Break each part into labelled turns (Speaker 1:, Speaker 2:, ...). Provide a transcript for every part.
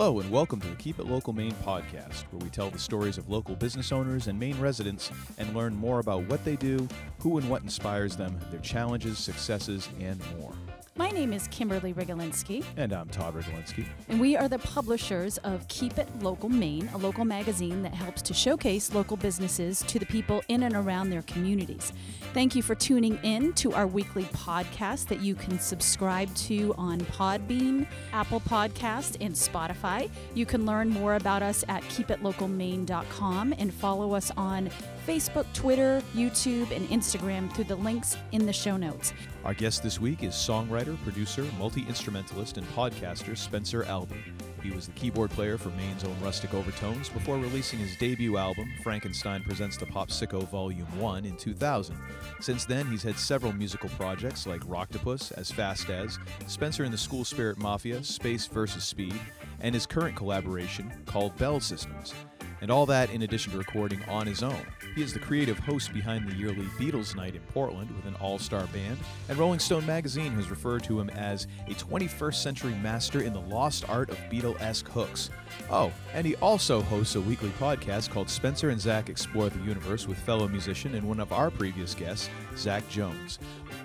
Speaker 1: Hello, and welcome to the Keep It Local Maine podcast, where we tell the stories of local business owners and Maine residents and learn more about what they do, who and what inspires them, their challenges, successes, and more.
Speaker 2: My name is Kimberly Rigolinsky,
Speaker 1: And I'm Todd Rigolinsky.
Speaker 2: and we are the publishers of Keep It Local Maine, a local magazine that helps to showcase local businesses to the people in and around their communities. Thank you for tuning in to our weekly podcast that you can subscribe to on Podbean, Apple Podcast, and Spotify. You can learn more about us at keepitlocalmaine.com and follow us on Facebook, Twitter, YouTube, and Instagram through the links in the show notes.
Speaker 1: Our guest this week is songwriter, producer, multi instrumentalist, and podcaster Spencer Albee. He was the keyboard player for Maine's own Rustic Overtones before releasing his debut album, Frankenstein Presents the Popsicko Volume 1, in 2000. Since then, he's had several musical projects like Rocktopus, As Fast As, Spencer and the School Spirit Mafia, Space vs. Speed, and his current collaboration called Bell Systems. And all that in addition to recording on his own. He is the creative host behind the yearly Beatles Night in Portland with an all star band, and Rolling Stone magazine has referred to him as a 21st century master in the lost art of Beatlesque hooks. Oh, and he also hosts a weekly podcast called Spencer and Zach Explore the Universe with fellow musician and one of our previous guests, Zach Jones.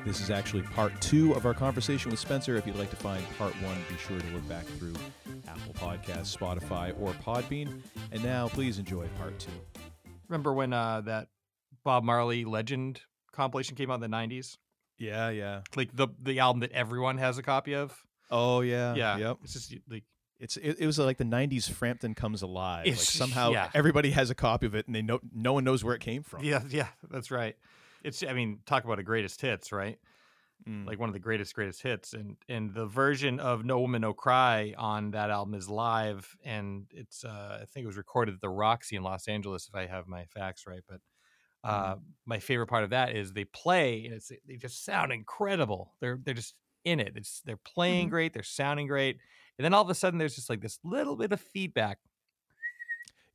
Speaker 1: This is actually part two of our conversation with Spencer. If you'd like to find part one, be sure to look back through Apple Podcasts, Spotify, or Podbean. And now, please enjoy part two.
Speaker 3: Remember when uh, that Bob Marley Legend compilation came out in the '90s?
Speaker 1: Yeah, yeah.
Speaker 3: Like the the album that everyone has a copy of.
Speaker 1: Oh, yeah.
Speaker 3: yeah,
Speaker 1: Yep.
Speaker 3: It's just like
Speaker 1: It's it, it was like the '90s Frampton comes alive. Like somehow
Speaker 3: yeah.
Speaker 1: everybody has a copy of it, and they know no one knows where it came from.
Speaker 3: yeah, yeah, that's right. It's I mean, talk about a greatest hits, right?
Speaker 1: Mm.
Speaker 3: Like one of the greatest greatest hits, and and the version of No Woman No Cry on that album is live, and it's uh, I think it was recorded at the Roxy in Los Angeles, if I have my facts right. But uh, my favorite part of that is they play, and it's they just sound incredible. They're they're just in it. It's they're playing
Speaker 2: Mhm.
Speaker 3: great, they're sounding great, and then all of a sudden there's just like this little bit of feedback.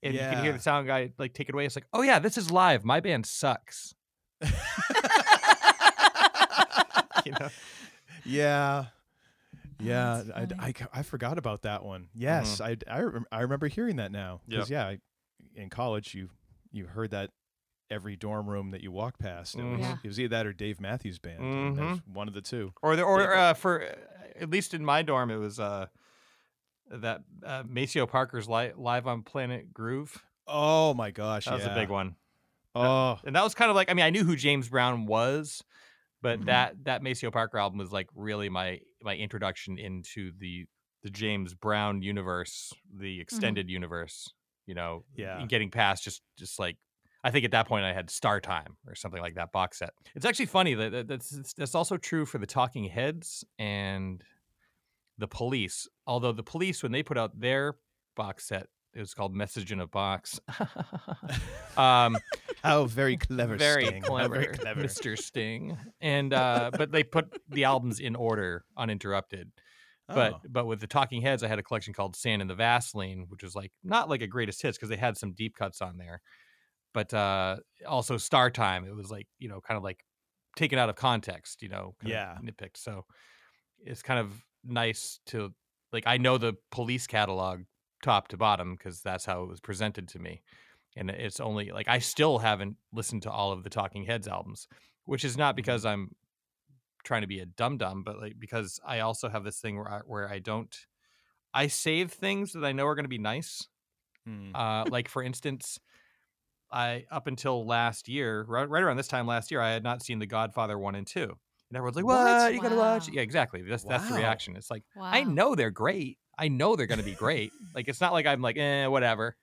Speaker 3: And you can hear the sound guy like take it away. It's like, oh yeah, this is live. My band sucks. you know?
Speaker 1: yeah, yeah.
Speaker 2: That's
Speaker 1: I. I, I forgot about that one. Yes, I I, rem- I remember hearing that now. Because yeah, I, in college you you heard that every dorm room that you walk past. It was,
Speaker 2: Yeah.
Speaker 1: it was either that or Dave Matthews Band. and that was one of the two.
Speaker 3: or the, or uh, for uh, at least in my dorm, it was uh, that uh, Maceo Parker's li- Life on Planet Groove.
Speaker 1: Oh my gosh,
Speaker 3: That was a big
Speaker 1: yeah.
Speaker 3: one,
Speaker 1: Oh,
Speaker 3: and that was kind of like I mean I knew who James Brown was, but
Speaker 1: Mhm.
Speaker 3: that that Maceo Parker album was like really my my introduction into the the James Brown universe, the extended universe. You know,
Speaker 1: Yeah.
Speaker 3: getting past just just like. I think at that point I had Star Time or something like that box set. It's actually funny that that- that's that's also true for the Talking Heads and the Police. Although the Police, when they put out their box set, it was called Message in a Box. um,
Speaker 1: how very clever,
Speaker 3: very
Speaker 1: Sting.
Speaker 3: Clever,
Speaker 1: very clever.
Speaker 3: Mr. Sting. And uh, but they put the albums in order, uninterrupted. But
Speaker 1: Oh.
Speaker 3: but with the Talking Heads, I had a collection called Sand in the Vaseline, which was like not like a greatest hits because they had some deep cuts on there, but uh, also Star Time. It was like you know kind of like taken out of context, you know, kind of
Speaker 1: Yeah.
Speaker 3: nitpicked. So it's kind of nice to like I know the Police catalog top to bottom because that's how it was presented to me, and it's only like I still haven't listened to all of the Talking Heads albums, which is not because I'm trying to be a dum dum, but like because I also have this thing where I, where I don't, I save things that I know are going to be nice.
Speaker 1: Hmm.
Speaker 3: Uh, like for instance, I up until last year, right, right around this time last year, I had not seen The Godfather one and two, and everyone's like,
Speaker 1: What?
Speaker 3: "What? You gotta watch?" it." Yeah, exactly. That's that's the reaction. It's like I know they're great. I know they're going to be great. like it's not like I'm like, eh, whatever.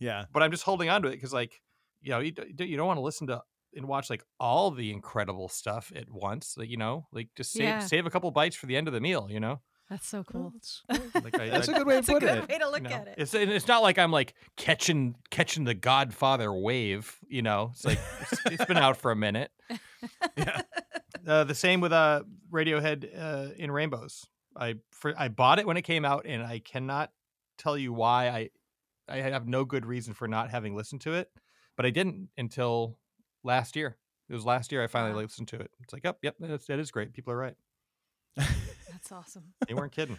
Speaker 1: Yeah,
Speaker 3: But I'm just holding on to it because like, you know, you you don't want to listen to and watch like all the incredible stuff at once. Like you know, like just save
Speaker 2: Yeah.
Speaker 3: save a couple bites for the end of the meal. You know,
Speaker 2: That's so
Speaker 1: Well,
Speaker 2: cool.
Speaker 1: that's,
Speaker 3: like I,
Speaker 1: that's
Speaker 3: I-
Speaker 1: a good way to
Speaker 2: That's
Speaker 1: to
Speaker 2: a good
Speaker 1: it.
Speaker 2: way to look
Speaker 3: you know,
Speaker 2: at it.
Speaker 3: It's it's not like I'm like catching catching the Godfather wave. You know, it's like it's, it's been out for a minute.
Speaker 1: Yeah.
Speaker 3: Uh, the same with uh Radiohead uh, in Rainbows. I for, I bought it when it came out, and I cannot tell you why. I I have no good reason for not having listened to it, but I didn't until last year. It was last year I finally
Speaker 2: Wow.
Speaker 3: listened to it. It's like, yep, yep, that's, that is great. People are right.
Speaker 2: That's awesome.
Speaker 3: They weren't kidding.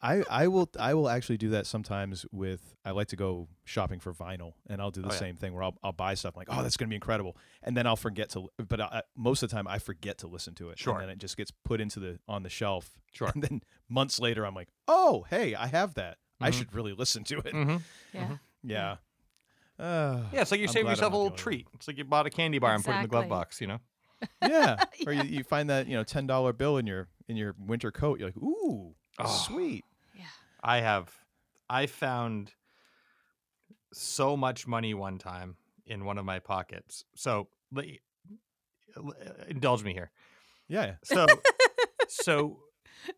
Speaker 1: I, I will I will actually do that sometimes with I like to go shopping for vinyl and I'll do the
Speaker 3: Oh, yeah.
Speaker 1: same thing where I'll, I'll buy stuff I'm like oh that's gonna be incredible and then I'll forget to but I, most of the time I forget to listen to it
Speaker 3: Sure.
Speaker 1: and then it just gets put into the on the shelf
Speaker 3: Sure.
Speaker 1: and then months later I'm like oh hey I have that I
Speaker 3: Mhm.
Speaker 1: should really listen to it
Speaker 3: hmm
Speaker 2: Yeah.
Speaker 1: yeah uh,
Speaker 3: Yeah, it's like you're
Speaker 1: I'm
Speaker 3: saving yourself a little
Speaker 1: the only
Speaker 3: treat. It's like you bought a candy bar and put it in the glove box. You know.
Speaker 1: yeah or you, you find that you know ten dollar bill in your in your winter coat you're like ooh
Speaker 3: Oh.
Speaker 1: sweet
Speaker 2: Yeah.
Speaker 3: I have I found so much money one time in one of my pockets. So indulge me here.
Speaker 1: yeah
Speaker 3: So so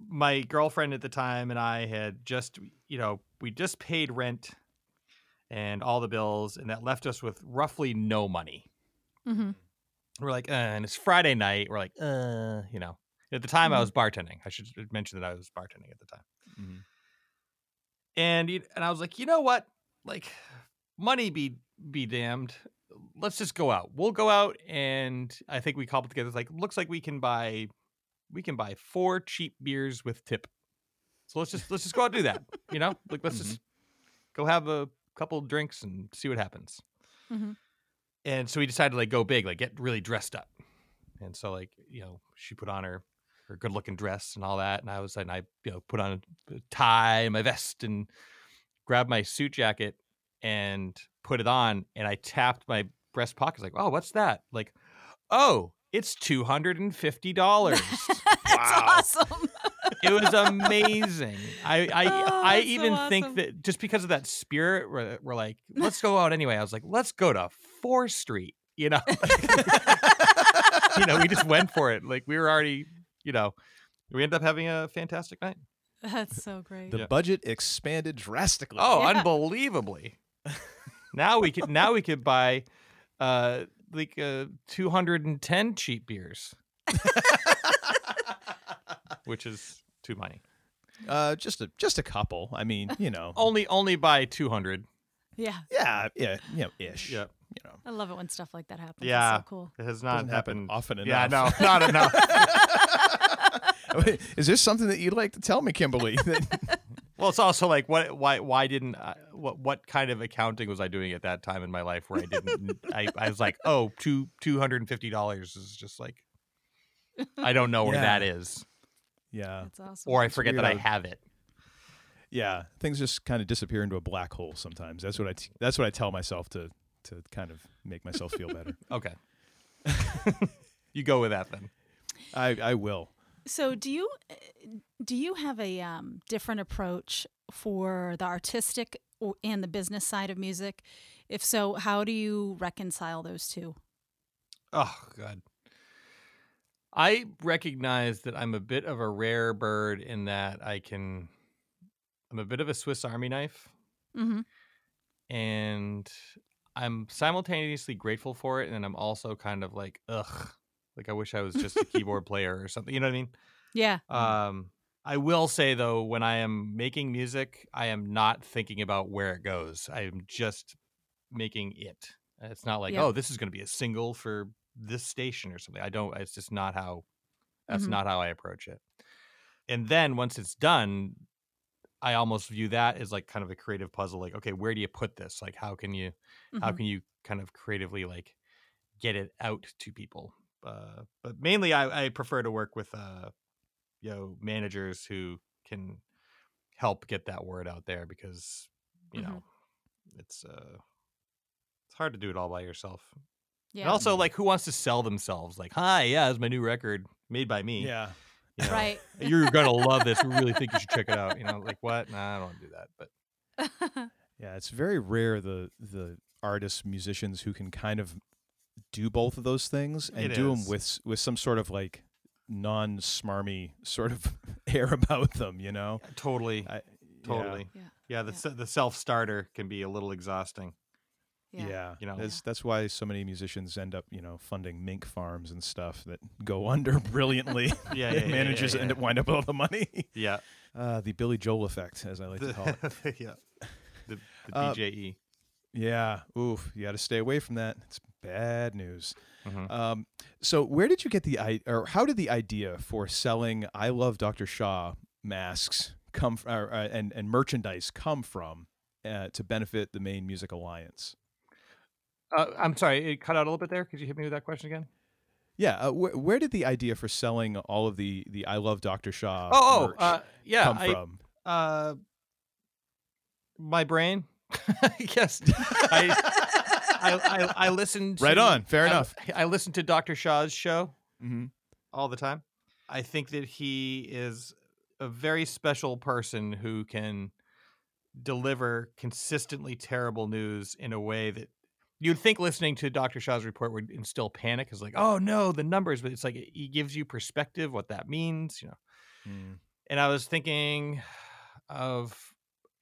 Speaker 3: my girlfriend at the time and I had just you know, we just paid rent and all the bills and that left us with roughly no money.
Speaker 2: Mm-hmm.
Speaker 3: We're like, uh, and it's Friday night. We're like, uh, you know. At the time, I
Speaker 2: Mhm.
Speaker 3: was bartending. I should mention that I was bartending at the time.
Speaker 1: Mhm.
Speaker 3: and you- and I was like, you know what? Like, money be be damned. Let's just go out. We'll go out, and I think we cobbled together. It's like, looks like we can buy, we can buy four cheap beers with tip. So let's just let's just go out and do that. You know, like let's just go have a couple drinks and see what happens.
Speaker 2: Mhm.
Speaker 3: And so we decided to like go big, like get really dressed up. And so like you know, she put on her her good looking dress and all that, and I was and I you know put on a tie, and my vest, and grabbed my suit jacket and put it on, and I tapped my breast pockets like, oh, what's that? Like, oh, it's two hundred and fifty dollars.
Speaker 2: That's
Speaker 3: Wow.
Speaker 2: awesome.
Speaker 3: it was amazing. I I,
Speaker 2: Oh,
Speaker 3: I
Speaker 2: that's so
Speaker 3: even
Speaker 2: awesome.
Speaker 3: think that just because of that spirit, we're, we're like, let's go out anyway. I was like, let's go to Fourth Street. You know, you know, we just went for it. Like we were already, you know, we ended up having a fantastic night.
Speaker 2: That's so great.
Speaker 1: the
Speaker 3: Yeah.
Speaker 1: budget expanded drastically
Speaker 3: Oh,
Speaker 2: Yeah.
Speaker 3: unbelievably! now we could now we could buy uh like uh 210 cheap beers, which is too many.
Speaker 1: Uh, just a just a couple. I mean, you know.
Speaker 3: Only only buy 200.
Speaker 2: yeah.
Speaker 1: yeah, yeah, you know, ish.
Speaker 3: Yeah.
Speaker 1: You know.
Speaker 2: I love it when stuff like that happens. Yeah. It's
Speaker 3: Yeah.
Speaker 2: so cool.
Speaker 3: It has not
Speaker 1: Doesn't happen
Speaker 3: happened
Speaker 1: often enough.
Speaker 3: Yeah, no, not enough.
Speaker 1: Is there something that you'd like to tell me, Kimberly? That-
Speaker 3: well, it's also like what why why didn't I, what what kind of accounting was I doing at that time in my life where I didn't I, I was like, "Oh, two $250 is just like I don't know where
Speaker 1: Yeah.
Speaker 3: that is."
Speaker 1: yeah,
Speaker 2: That's awesome.
Speaker 3: Or I
Speaker 1: It's
Speaker 3: forget
Speaker 1: weird
Speaker 3: that I have it.
Speaker 1: yeah. Things just kind of disappear into a black hole sometimes. That's what I. T- that's what I tell myself to to kind of make myself feel better.
Speaker 3: Okay. you go with that then.
Speaker 1: I I will.
Speaker 2: So, do you uh, do you have a um, different approach for the artistic and the business side of music? If so, how do you reconcile those two?
Speaker 3: Oh god. I recognize that I'm a bit of a rare bird in that I can I'm a bit of a Swiss army knife
Speaker 2: Mm-hmm.
Speaker 3: and I'm simultaneously grateful for it and I'm also kind of like ugh like I wish I was just a keyboard player or something. You know what I mean?
Speaker 2: Yeah.
Speaker 3: Um, I will say though, when I am making music, I am not thinking about where it goes. I am just making it. It's not like,
Speaker 2: Yeah.
Speaker 3: oh, this is going to be a single for this station or something. I don't. It's just not how. That's
Speaker 2: Mhm.
Speaker 3: not how I approach it. And then once it's done, I almost view that as like kind of a creative puzzle. Like, okay, where do you put this? Like, how can you how
Speaker 2: Mhm.
Speaker 3: can you kind of creatively like get it out to people uh, but mainly I, I prefer to work with uh, you know managers who can help get that word out there because you
Speaker 2: Mhm.
Speaker 3: know it's uh it's hard to do it all by yourself
Speaker 2: Yeah.
Speaker 3: and also like who wants to sell themselves like hi yeah it's my new record made by me
Speaker 1: Yeah.
Speaker 3: you know,
Speaker 2: right.
Speaker 3: you're gonna love this we really think you should check it out you know like what nah, i don't want to do that but
Speaker 1: Yeah, it's very rare the the artists, musicians who can kind of do both of those things and
Speaker 3: It
Speaker 1: do them with with some sort of like non smarmy sort of air about them. You know,
Speaker 3: totally
Speaker 1: I,
Speaker 3: totally
Speaker 2: Yeah.
Speaker 3: yeah the,
Speaker 2: Yeah.
Speaker 3: the self starter can be a little exhausting
Speaker 1: Yeah,
Speaker 2: Yeah.
Speaker 3: You know.
Speaker 1: that's that's why so many musicians end up you know funding mink farms and stuff that go under brilliantly.
Speaker 3: yeah, yeah, yeah,
Speaker 1: managers
Speaker 3: yeah,
Speaker 1: end up wind up with all the money.
Speaker 3: yeah,
Speaker 1: Uh, the Billy Joel effect, as I like to call it.
Speaker 3: Yeah the, the
Speaker 1: Uh,
Speaker 3: BJE
Speaker 1: Yeah, oof, you got to stay away from that. It's bad news.
Speaker 3: Mhm.
Speaker 1: Um, so where did you get the i or how did the idea for selling I love Dr. Shah masks come f- or, uh, and and merchandise come from uh, to benefit the Maine Music Alliance?
Speaker 3: Uh, I'm sorry, it cut out a little bit there. Could you hit me with that question again?
Speaker 1: Yeah, uh, wh- where did the idea for selling all of the the I Love Dr. Shah
Speaker 3: oh, oh, uh, yeah.
Speaker 1: come
Speaker 3: I,
Speaker 1: from?
Speaker 3: uh, my brain. I guess I, I, I I listened. To,
Speaker 1: Right on, fair
Speaker 3: I-
Speaker 1: enough.
Speaker 3: I listened to Dr. Shah's show
Speaker 1: hmm
Speaker 3: all the time. I think that he is a very special person who can deliver consistently terrible news in a way that you'd think listening to Dr. Shah's report would instill panic. Is like, oh no, the numbers, but it's like he gives you perspective, what that means, you know.
Speaker 1: Mm.
Speaker 3: And I was thinking of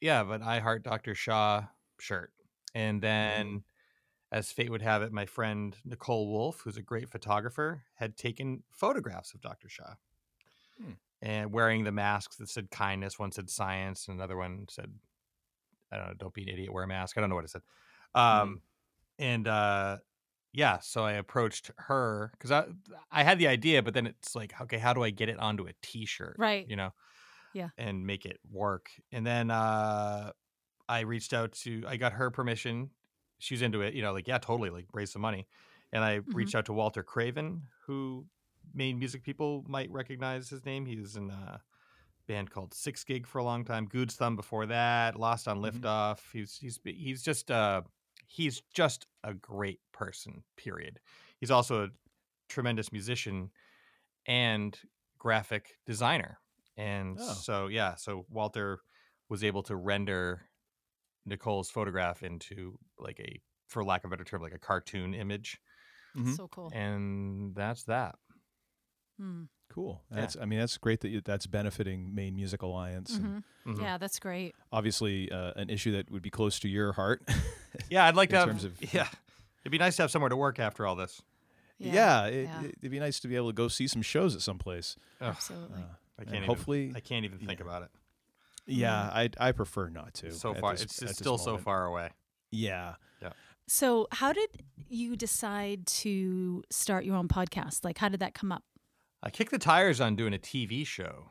Speaker 3: yeah, but I heart Dr. Shah shirt. And then as fate would have it, my friend Nicole Wolf, who's a great photographer, had taken photographs of Dr. Shah.
Speaker 1: Hmm.
Speaker 3: And wearing the masks that said kindness, one said science, and another one said, I don't know, don't be an idiot, wear a mask. I don't know what it said. Um, and uh, yeah, so I approached her because I I had the idea, but then it's like, okay, how do I get it onto a T-shirt?
Speaker 2: Right.
Speaker 3: You know.
Speaker 2: Yeah.
Speaker 3: And make it work. And then uh, I reached out to I got her permission. She was into it. You know, like yeah, totally, like raise some money. And I reached out to Walter Craven, who Maine music people might recognize his name. He was in a band called Six Gig for a long time. Good's Thumb before that. Lost on
Speaker 1: Mhm.
Speaker 3: Liftoff. He's he's he's just uh he's just a great person. Period. He's also a tremendous musician and graphic designer. And
Speaker 1: Oh.
Speaker 3: so yeah, so Walter was able to render Nicole's photograph into like a for lack of a better term like a cartoon image
Speaker 1: Mhm.
Speaker 2: So cool.
Speaker 3: and that's that.
Speaker 2: Hmm.
Speaker 1: Cool.
Speaker 3: Yeah.
Speaker 1: That's I mean that's great that you, that's benefiting Maine Music Alliance and
Speaker 2: Mhm.
Speaker 3: Mhm.
Speaker 2: Yeah, that's great.
Speaker 1: obviously uh, an issue that would be close to your heart.
Speaker 3: Yeah, I'd like
Speaker 1: in
Speaker 3: to have
Speaker 1: of-
Speaker 3: yeah. It'd be nice to have somewhere to work after all this.
Speaker 1: yeah, it,
Speaker 2: yeah.
Speaker 1: would be nice to be able to go see some shows at some place.
Speaker 2: Absolutely.
Speaker 1: Uh,
Speaker 3: I can't even,
Speaker 1: hopefully,
Speaker 3: I can't even think
Speaker 1: yeah.
Speaker 3: about it.
Speaker 1: yeah, I I prefer not to.
Speaker 3: So far
Speaker 1: this-
Speaker 3: it's,
Speaker 1: at
Speaker 3: it's
Speaker 1: this
Speaker 3: still so far away. Yeah.
Speaker 1: Yeah.
Speaker 2: So, how did you decide to start your own podcast? Like, how did that come up?
Speaker 3: I kicked the tires on doing a TV show.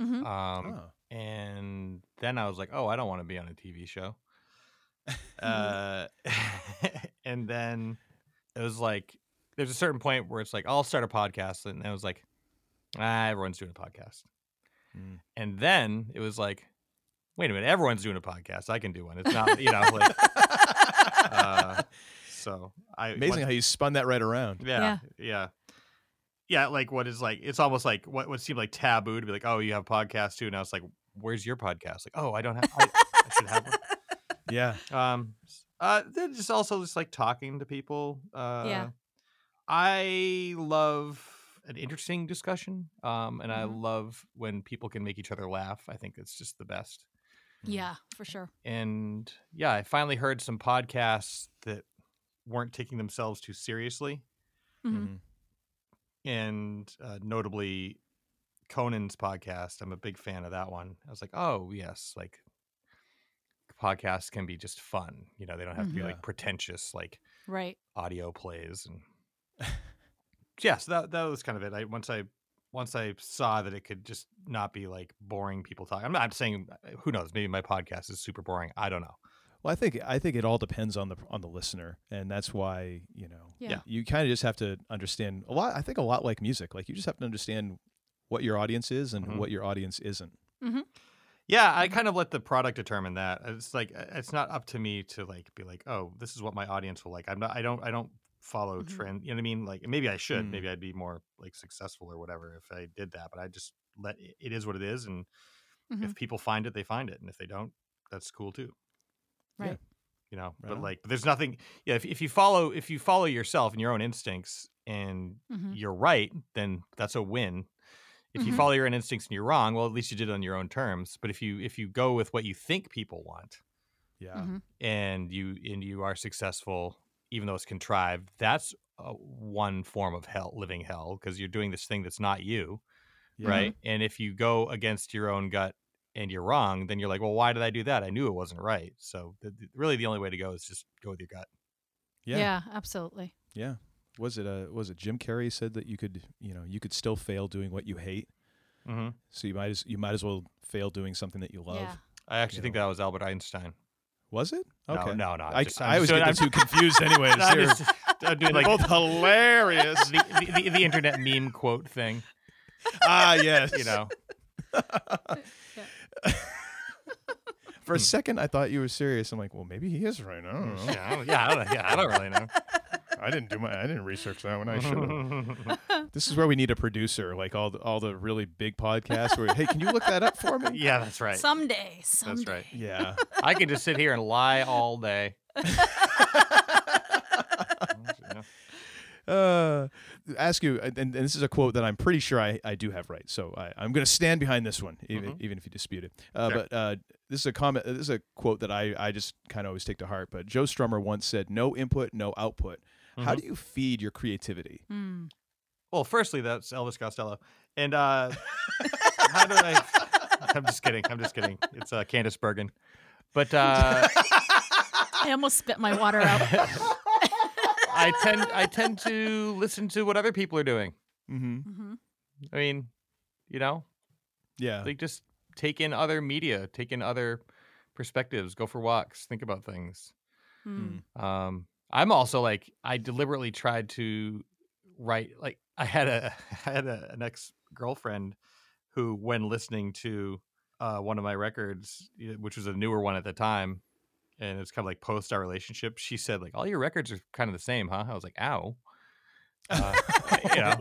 Speaker 2: Mm-hmm.
Speaker 3: Um
Speaker 1: Oh.
Speaker 3: and then I was like, "Oh, I don't want to be on a TV show." uh, and then it was like, there's a certain point where it's like, I'll start a podcast, and it was like, ah, everyone's doing a podcast.
Speaker 1: Mm.
Speaker 3: And then it was like, wait a minute, everyone's doing a podcast. I can do one. It's not, you know, like, uh, so I
Speaker 1: Amazing how you spun that right around.
Speaker 3: yeah, yeah, yeah. Like what is like? It's almost like what would seem like taboo to be like, oh, you have a podcast too. Now it's like, where's your podcast? Like, oh, I don't have. I, I should have one.
Speaker 1: Yeah.
Speaker 3: Um, uh, then just also just like talking to people. Uh,
Speaker 2: Yeah.
Speaker 3: I love an interesting discussion. Um, and I
Speaker 2: Mhm.
Speaker 3: love when people can make each other laugh. I think it's just the best.
Speaker 2: Yeah, for sure.
Speaker 3: And yeah, I finally heard some podcasts that weren't taking themselves too seriously.
Speaker 2: Mhm.
Speaker 1: Mhm.
Speaker 3: and uh, notably Conan's podcast. I'm a big fan of that one. I was like, oh yes, like podcasts can be just fun. You know, they don't have to be
Speaker 1: Mhm.
Speaker 3: like pretentious like
Speaker 2: Right.
Speaker 3: audio plays and yeah. So that that was kind of it. I once I once I saw that it could just not be like boring people talking. I'm not saying who knows. Maybe my podcast is super boring. I don't know.
Speaker 1: Well, I think I think it all depends on the on the listener, and that's why you know
Speaker 2: Yeah.
Speaker 3: Yeah.
Speaker 1: you kind of just have to understand a lot. I think a lot like music, like you just have to understand what your audience is and
Speaker 3: Mhm.
Speaker 1: what your audience isn't.
Speaker 3: Yeah, I kind of let the product determine that. It's like uh, it's not up to me to like be like, oh, this is what my audience will like. I'm not. I don't. I don't follow
Speaker 2: Mhm.
Speaker 3: trend. You know what I mean? Like maybe I should.
Speaker 1: Mm.
Speaker 3: Maybe I'd be more like successful or whatever if I did that. But I just let it it is what it is, and
Speaker 2: Mhm.
Speaker 3: if people find it, they find it, and if they don't, that's cool too.
Speaker 2: Right.
Speaker 1: Yeah.
Speaker 3: You know,
Speaker 1: Right
Speaker 3: but
Speaker 1: on.
Speaker 3: like, but there's nothing. Yeah, if if you follow if you follow yourself and your own instincts, and
Speaker 2: Mhm.
Speaker 3: you're right, then that's a win. If you
Speaker 2: Mhm.
Speaker 3: follow your own instincts and you're wrong, well, at least you did it on your own terms. But if you if you go with what you think people want
Speaker 1: Yeah.
Speaker 2: Mhm.
Speaker 3: and you and you are successful, even though it's contrived, that's uh, one form of hell, living hell, because you're doing this thing that's not you,
Speaker 1: Yeah.
Speaker 3: right? And if you go against your own gut and you're wrong, then you're like, well, why did I do that? I knew it wasn't right. So the, the- really, the only way to go is just go with your gut.
Speaker 2: Yeah.
Speaker 1: Yeah.
Speaker 2: absolutely.
Speaker 1: Yeah. Was it uh was it Jim Carrey said that you could you know you could still fail doing what you hate?
Speaker 3: hmm
Speaker 1: So you might as you might as well fail doing something that you love.
Speaker 2: Yeah.
Speaker 3: I actually
Speaker 1: You
Speaker 3: think that was Albert Einstein.
Speaker 1: Was it? Okay.
Speaker 3: No, no, no. I'm
Speaker 1: I,
Speaker 3: just-
Speaker 1: I always get the two confused anyways.
Speaker 3: I'm just- I'm doing like
Speaker 1: both hilarious.
Speaker 3: the, the, the, the internet meme quote thing.
Speaker 1: ah, yes.
Speaker 3: You know,
Speaker 1: For a second, I thought you were serious. I'm like, well, maybe he is right. I don't know.
Speaker 3: yeah, I don't, yeah, I don't, yeah, I don't really know.
Speaker 1: I didn't do my. I didn't research that one. I should have. This is where we need a producer, like all the all the really big podcasts. Where hey, can you look that up for me?
Speaker 3: yeah, that's right.
Speaker 2: Someday, someday.
Speaker 3: That's right.
Speaker 1: Yeah.
Speaker 3: I can just sit here and lie all day.
Speaker 1: Uh, ask you, and, and this is a quote that I'm pretty sure I, I do have right. So I, I'm going to stand behind this one, even
Speaker 3: Mhm.
Speaker 1: even if you dispute it. Uh,
Speaker 3: Sure.
Speaker 1: But uh, this is a comment. This is a quote that I I just kind of always take to heart. But Joe Strummer once said, "No input, no output." How
Speaker 3: Mhm.
Speaker 1: do you feed your creativity?
Speaker 2: Mm.
Speaker 3: Well, firstly, that's Elvis Costello, and uh, how do I? I'm just kidding. I'm just kidding. It's uh, Candice Bergen, but uh,
Speaker 2: I almost spit my water out.
Speaker 3: I tend I tend to listen to what other people are doing.
Speaker 1: Mm-hmm.
Speaker 2: hmm
Speaker 3: I mean, you know,
Speaker 1: Yeah.
Speaker 3: like just take in other media, take in other perspectives, go for walks, think about things.
Speaker 2: Mm.
Speaker 3: Um, I'm also like I deliberately tried to write like I had a I had a, an ex girlfriend who, when listening to uh, one of my records, which was a newer one at the time, and it's kind of like post our relationship, she said like all your records are kind of the same, huh? I was like, ow. Uh, you know,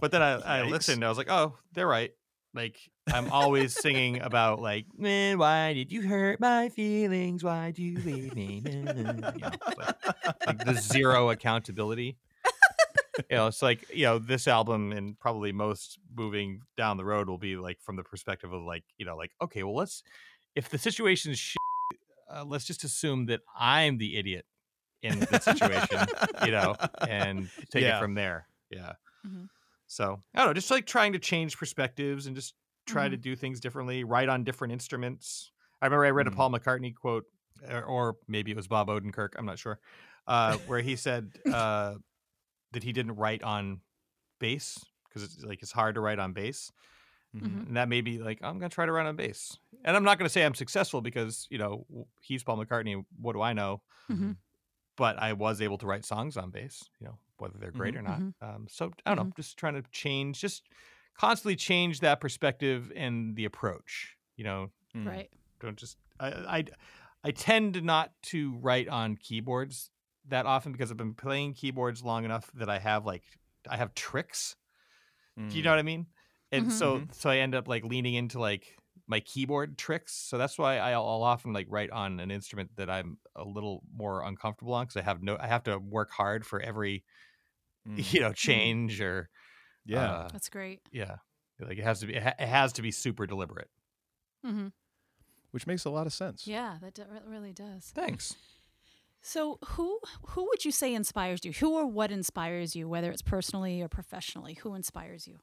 Speaker 3: but then I, I listened. I was like, oh, they're right. Like I'm always singing about like, man, why did you hurt my feelings? Why'd you leave me? Na, na, na," you know, like, like the zero accountability. you know, it's like you know this album and probably most moving down the road will be like from the perspective of like you know like okay, well let's if the situation is shit, uh, let's just assume that I'm the idiot in the situation, you know, and take
Speaker 1: Yeah.
Speaker 3: it from there. Yeah.
Speaker 2: Mhm.
Speaker 3: So I don't know, just like trying to change perspectives and just try to do things differently, write on different instruments. I remember I read
Speaker 1: Mhm.
Speaker 3: a Paul McCartney quote, or, or maybe it was Bob Odenkirk, I'm not sure, uh, where he said uh, that he didn't write on bass because it's like it's hard to write on bass.
Speaker 2: Mhm.
Speaker 3: And that made me like, I'm gonna try to write on bass. And I'm not gonna say I'm successful because you know he's Paul McCartney. What do I know?
Speaker 2: hmm
Speaker 3: But I was able to write songs on bass. You know whether they're great or not.
Speaker 2: Mhm.
Speaker 3: Um, so I don't know. Just trying to change, just constantly change that perspective and the approach. You know,
Speaker 1: Mm.
Speaker 2: Right.
Speaker 3: don't just I, I I tend not to write on keyboards that often because I've been playing keyboards long enough that I have like I have tricks.
Speaker 1: Mm.
Speaker 3: Do you know what I mean? And
Speaker 2: Mhm.
Speaker 3: so so I end up like leaning into like my keyboard tricks. So that's why I- I'll often like write on an instrument that I'm a little more uncomfortable on because I have no I have to work hard for every
Speaker 1: Mm.
Speaker 3: you know change or
Speaker 1: Yeah.
Speaker 3: uh,
Speaker 2: That's great.
Speaker 3: yeah like it has to be it ha- it has to be super deliberate.
Speaker 2: Mm-hmm.
Speaker 1: Which makes a lot of sense.
Speaker 2: Yeah, that do- it really does.
Speaker 3: Thanks.
Speaker 2: So, who who would you say inspires you? Who or what inspires you, whether it's personally or professionally? Who inspires you?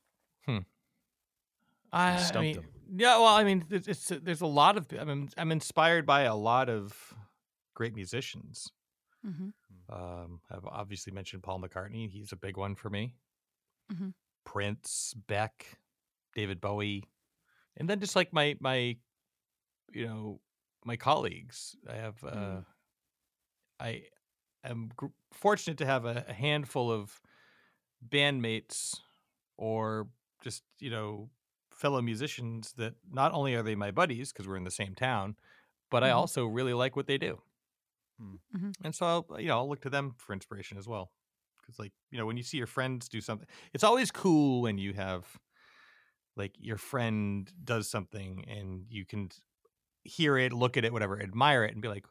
Speaker 3: I, I mean,
Speaker 1: him.
Speaker 3: yeah. Well, I mean, it's, it's there's a lot of I mean, I'm inspired by a lot of great musicians.
Speaker 2: hmm
Speaker 3: Um, I've obviously mentioned Paul McCartney. He's a big one for me.
Speaker 2: Mhm.
Speaker 3: Prince, Beck, David Bowie, and then just like my my, you know, my colleagues. I have. Uh,
Speaker 2: Mm.
Speaker 3: I am gr- fortunate to have a, a handful of bandmates or just you know fellow musicians that not only are they my buddies because we're in the same town, but I
Speaker 2: Mhm.
Speaker 3: also really like what they do.
Speaker 1: Mm.
Speaker 2: Mhm.
Speaker 3: And so I'll, you know, I'll look to them for inspiration as well. Because like, you know, when you see your friends do something, it's always cool when you have like your friend does something and you can hear it, look at it, whatever, admire it and be like,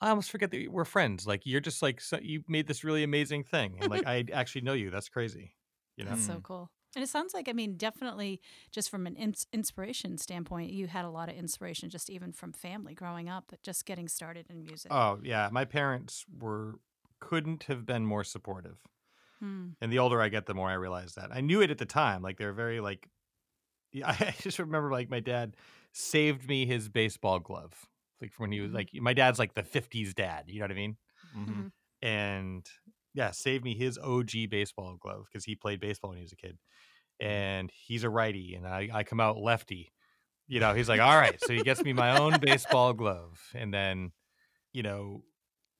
Speaker 3: I almost forget that we're friends. Like you're just like so, you made this really amazing thing, and like I actually know you. That's crazy. You know,
Speaker 2: That's so
Speaker 1: Mm.
Speaker 2: cool. And it sounds like, I mean, definitely just from an ins- inspiration standpoint, you had a lot of inspiration just even from family growing up, but just getting started in music.
Speaker 3: Oh yeah, my parents were couldn't have been more supportive.
Speaker 2: Hmm.
Speaker 3: And the older I get, the more I realize that. I knew it at the time. Like they're very like. Yeah, I just remember like my dad saved me his baseball glove, like from when he was
Speaker 2: Mhm.
Speaker 3: like my dad's like the '50s dad. You know what I mean?
Speaker 1: Mhm.
Speaker 2: Mhm.
Speaker 3: And yeah, saved me his OG baseball glove because he played baseball when he was a kid. And he's a righty, and I, I come out lefty. You know, he's like, all right. So he gets me my own baseball glove. And then, you know,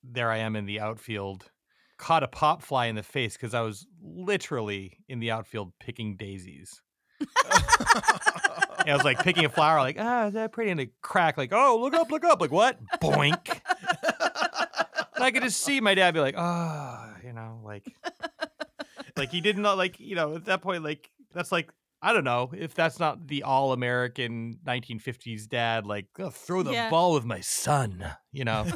Speaker 3: there I am in the outfield, caught a pop fly in the face because I was literally in the outfield picking daisies. I was like picking a flower, like, ah, is that pretty? And it crack, like, oh, look up, look up. Like, what? Boink. and I could just see my dad be like, oh, you know, like, like he didn't know, like, you know, at that point, like, that's like, I don't know if that's not the all American 1950s dad, like, "Oh, throw the
Speaker 2: Yeah.
Speaker 3: ball with my son, you know?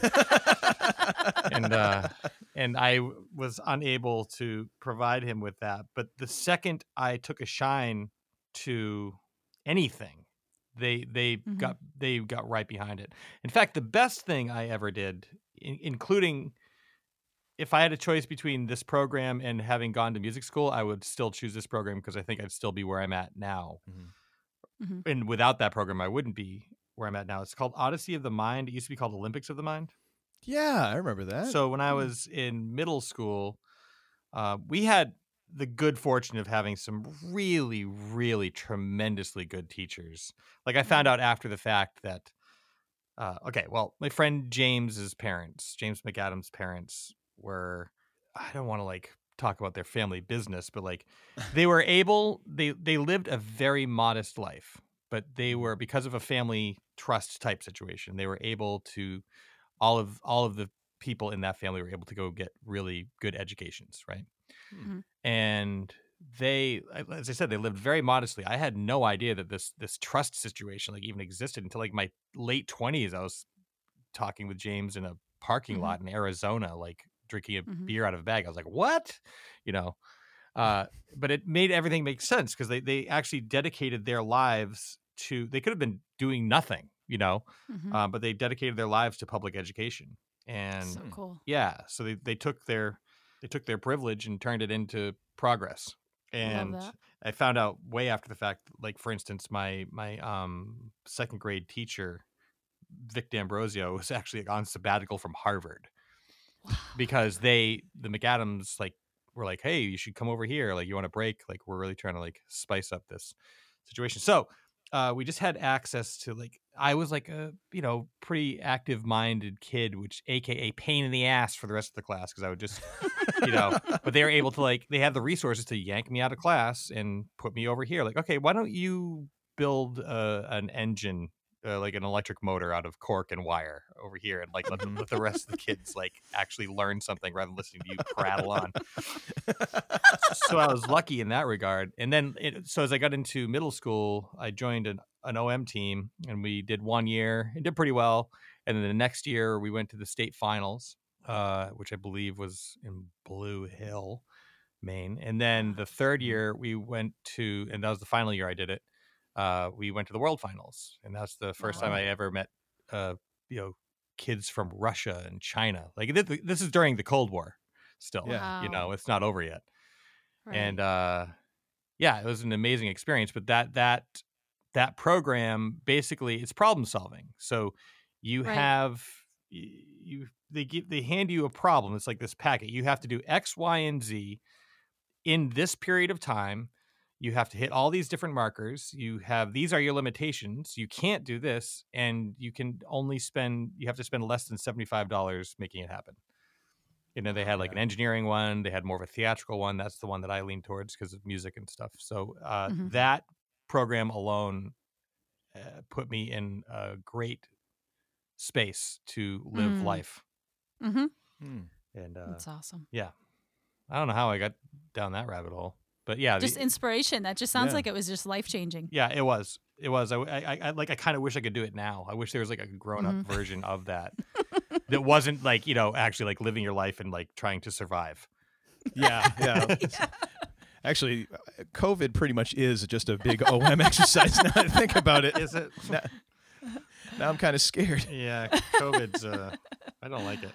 Speaker 3: and uh and I was unable to provide him with that. But the second I took a shine to anything, they they
Speaker 2: Mhm.
Speaker 3: got they got right behind it. In fact, the best thing I ever did, in, including if I had a choice between this program and having gone to music school, I would still choose this program because I think I'd still be where I'm at now.
Speaker 2: Mhm.
Speaker 3: And without that program, I wouldn't be where I'm at now. It's called Odyssey of the Mind. It used to be called Olympics of the Mind.
Speaker 1: Yeah, I remember that.
Speaker 3: So when I
Speaker 2: Hmm.
Speaker 3: was in middle school, uh, we had the good fortune of having some really, really tremendously good teachers. Like I found out after the fact that, uh, okay, well, my friend James's parents, James McAdams' parents, were I don't want to like talk about their family business, but like they were able they they lived a very modest life, but they were because of a family trust type situation, they were able to all of all of the people in that family were able to go get really good educations, right?
Speaker 2: Mhm.
Speaker 3: And they, as I said, they lived very modestly. I had no idea that this this trust situation like even existed until like my late twenties. I was talking with James in a parking
Speaker 2: Mhm.
Speaker 3: lot in Arizona, like drinking a
Speaker 2: Mhm.
Speaker 3: beer out of a bag. I was like, "What?" You know. Uh, but it made everything make sense because they they actually dedicated their lives to. They could have been doing nothing, you know,
Speaker 2: Mhm.
Speaker 3: uh, but they dedicated their lives to public education and
Speaker 2: so cool.
Speaker 3: yeah so they, they took their they took their privilege and turned it into progress and i found out way after the fact like for instance my my um second grade teacher vic d'ambrosio was actually on sabbatical from harvard Because they the mcadams like were like hey you should come over here like you want a break like we're really trying to like spice up this situation so uh, we just had access to like I was like a you know pretty active minded kid, which aka pain in the ass for the rest of the class because I would just you know, but they were able to like they had the resources to yank me out of class and put me over here. Like, okay, why don't you build uh, an engine? Uh, like an electric motor out of cork and wire over here, and like let, the- let the rest of the kids like actually learn something rather than listening to you prattle on so I was lucky in that regard. And then, it, so as I got into middle school, I joined an, an OM team, and we did one year and did pretty well. And then the next year, we went to the state finals, uh, which I believe was in Blue Hill, Maine. And then the third year, we went to, and that was the final year I did it. Uh, we went to the world finals, and that's the first time
Speaker 2: Wow.
Speaker 3: I ever met, uh, you know, kids from Russia and China. Like this, this is during the Cold War, still.
Speaker 1: Yeah.
Speaker 3: You know, it's not over yet
Speaker 2: Right.
Speaker 3: and uh yeah it was an amazing experience but that that that program basically it's problem solving so you
Speaker 2: Right.
Speaker 3: have you they give they hand you a problem it's like this packet you have to do x y and z in this period of time you have to hit all these different markers you have these are your limitations you can't do this and you can only spend you have to spend less than $75 making it happen you know they had like an engineering one they had more of a theatrical one that's the one that i lean towards because of music and stuff so uh,
Speaker 2: Mhm.
Speaker 3: that program alone uh, put me in a great space to live
Speaker 2: Mm.
Speaker 3: life
Speaker 2: mm-hmm.
Speaker 1: Hmm.
Speaker 3: and uh,
Speaker 2: That's awesome. Yeah.
Speaker 3: I don't know how i got down that rabbit hole but yeah the-
Speaker 2: Just inspiration. That just sounds
Speaker 1: Yeah.
Speaker 2: like it was just life changing.
Speaker 3: yeah it was it was I, I, I like i kind of wish i could do it now i wish there was like a grown-up
Speaker 2: Mhm.
Speaker 3: version of that that wasn't like you know actually like living your life and like trying to survive
Speaker 1: Yeah, yeah. Actually, uh, COVID pretty much is just a big OM exercise. Now that I think about it,
Speaker 3: is it
Speaker 1: now, now I'm kind of scared.
Speaker 3: yeah covid's uh i don't like it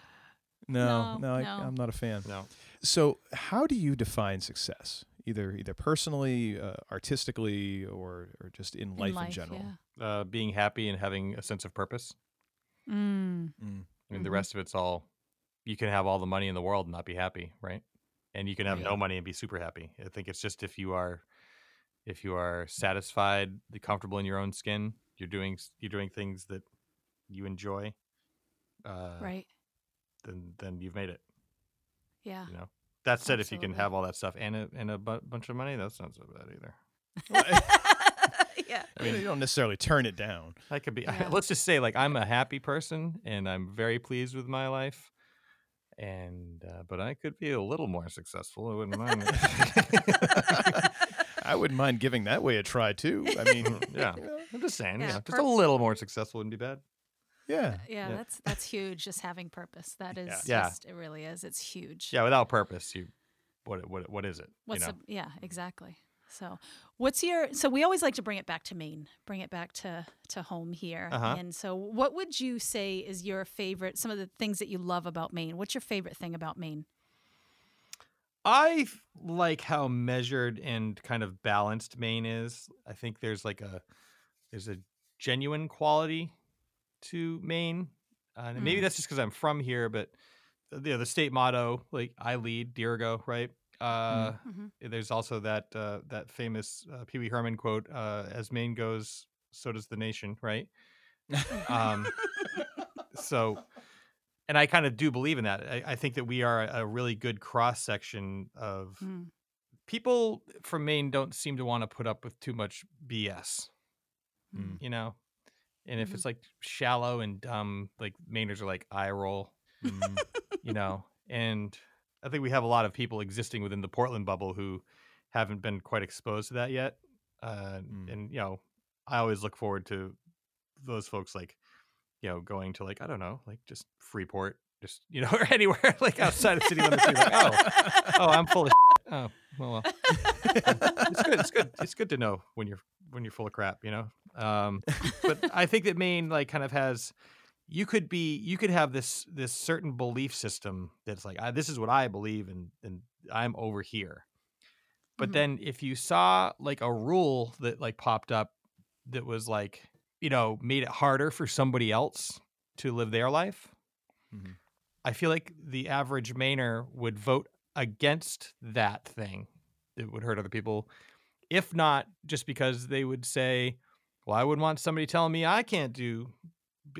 Speaker 1: No,
Speaker 2: No,
Speaker 1: no, I,
Speaker 2: no.
Speaker 1: I'm not a fan.
Speaker 3: no
Speaker 1: So, how do you define success? Either either personally, uh, artistically, or or just in life in, general.
Speaker 3: uh, being happy and having a sense of purpose.
Speaker 2: Yeah. Mm.
Speaker 1: Mm.
Speaker 3: I mean, the
Speaker 2: Mhm.
Speaker 3: rest of it's all you can have all the money in the world and not be happy, right? And you can have
Speaker 1: Yeah.
Speaker 3: no money and be super happy. I think it's just if you are if you are satisfied, comfortable in your own skin, you're doing you're doing things that you enjoy. Uh,
Speaker 2: right.
Speaker 3: Then then you've made it.
Speaker 2: Yeah.
Speaker 3: You know. That said, if you can have all that stuff and a and a bu- bunch of money, that's not so bad either.
Speaker 2: yeah.
Speaker 1: I mean, you don't necessarily turn it down.
Speaker 3: I could be.
Speaker 2: Yeah.
Speaker 3: let's just say, like, I'm a happy person and I'm very pleased with my life. And uh, but I could be a little more successful. I wouldn't mind.
Speaker 1: I wouldn't mind giving that way a try too. I mean,
Speaker 3: yeah,
Speaker 1: you know,
Speaker 3: I'm just saying.
Speaker 2: Yeah,
Speaker 3: Yeah, just a little more successful wouldn't be bad.
Speaker 1: Yeah.
Speaker 2: yeah,
Speaker 3: Yeah.
Speaker 2: that's that's huge. Just having purpose. That is
Speaker 3: Yeah.
Speaker 2: just it. Really is. It's huge.
Speaker 3: Yeah, without purpose, you what what what is it?
Speaker 2: What's
Speaker 3: you know?
Speaker 2: the, yeah, exactly. So, what's your so we always like to bring it back to Maine, bring it back to to home here.
Speaker 3: Uh-huh.
Speaker 2: And so, what would you say is your favorite? Some of the things that you love about Maine. What's your favorite thing about Maine?
Speaker 3: I like how measured and kind of balanced Maine is. I think there's like a there's a genuine quality to Maine, uh, and maybe
Speaker 2: Mm.
Speaker 3: that's just because I'm from here. But the, the state motto, like "I lead, Dirigo," right? Uh,
Speaker 2: Mhm.
Speaker 3: There's also that uh, that famous uh, Pee Wee Herman quote: uh, "As Maine goes, so does the nation," right? um, so and i kind of do believe in that i, I think that we are a, a really good cross section of
Speaker 2: Mm.
Speaker 3: people from maine don't seem to want to put up with too much bs
Speaker 1: Mm.
Speaker 3: you know and if
Speaker 2: Mhm.
Speaker 3: it's like shallow and dumb like mainers are like eye roll
Speaker 1: Mm.
Speaker 3: you know and i think we have a lot of people existing within the portland bubble who haven't been quite exposed to that yet uh,
Speaker 1: Mm.
Speaker 3: and you know i always look forward to those folks like you know going to like i don't know like just freeport just you know or anywhere like outside of city limits like oh oh i'm full of shit. oh well, well it's good it's good it's good to know when you're when you're full of crap you know um but i think that maine like kind of has you could be you could have this this certain belief system that's like I, this is what i believe and and i'm over here but
Speaker 2: Mhm.
Speaker 3: then if you saw like a rule that like popped up that was like you know made it harder for somebody else to live their life
Speaker 1: Mhm.
Speaker 3: i feel like the average mainer would vote against that thing that would hurt other people if not just because they would say well i wouldn't want somebody telling me i can't do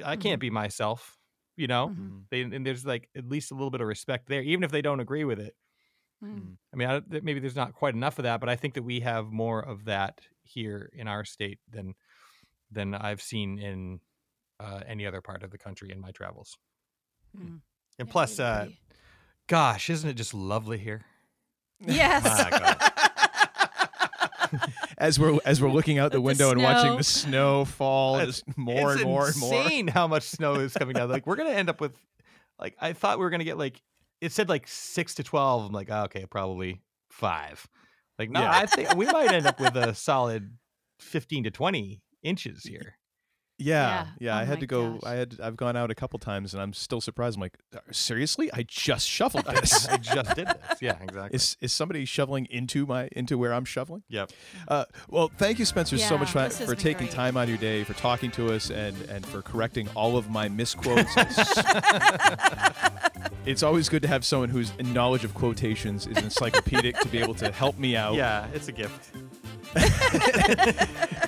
Speaker 3: i can't be myself you know
Speaker 2: Mhm.
Speaker 1: Mm.
Speaker 3: they, and there's like at least a little bit of respect there even if they don't agree with it
Speaker 2: Mm.
Speaker 3: I mean, I, maybe there's not quite enough of that, but I think that we have more of that here in our state than than I've seen in uh, any other part of the country in my travels.
Speaker 2: Mm.
Speaker 3: And
Speaker 2: Yeah,
Speaker 3: plus, uh, gosh, isn't it just lovely here?
Speaker 2: yes.
Speaker 3: My God.
Speaker 1: as we're as we're looking out the
Speaker 2: The
Speaker 1: window and watching the snow fall
Speaker 3: It's-
Speaker 1: just more
Speaker 3: it's
Speaker 1: and more and more.
Speaker 3: insane how much snow is coming down. Like we're gonna end up with, like I thought we were gonna get like it said like six to twelve. I'm like, oh, okay, probably five. Like no,
Speaker 1: Yeah.
Speaker 3: I think we might end up with a solid fifteen to twenty inches here.
Speaker 1: Yeah,
Speaker 2: Yeah.
Speaker 1: yeah.
Speaker 2: Oh
Speaker 1: I had to go.
Speaker 2: gosh.
Speaker 1: I had. I've gone out a couple times, and I'm still surprised. I'm like, "Uh, seriously? I just shoveled this.
Speaker 3: I just did this. Yeah, exactly.
Speaker 1: is is somebody shoveling into my into where I'm shoveling?
Speaker 3: yep.
Speaker 1: Uh, well, thank you, Spencer, so much for, for taking
Speaker 2: great.
Speaker 1: time out of your day for talking to us and and for correcting all of my misquotes. it's always good to have someone whose knowledge of quotations is encyclopedic to be able to help me out.
Speaker 3: Yeah, it's a gift.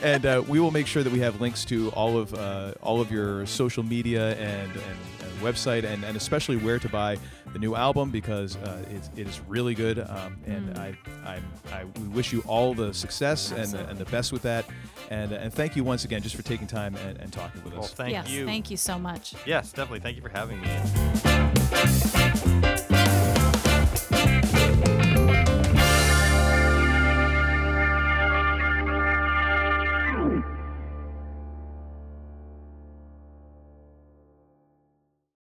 Speaker 1: And uh, we will make sure that we have links to all of uh, all of your social media and, and, and website, and, and especially where to buy the new album because uh, it, it is really good. Um, and
Speaker 2: Mm.
Speaker 1: I, I, I we wish you all the success and the, and the best with that. And and thank you once again just for taking time and, and talking with
Speaker 3: Well,
Speaker 1: us.
Speaker 3: thank
Speaker 2: yes.
Speaker 3: you.
Speaker 2: Thank you so much.
Speaker 3: Yes, definitely. Thank you for having me.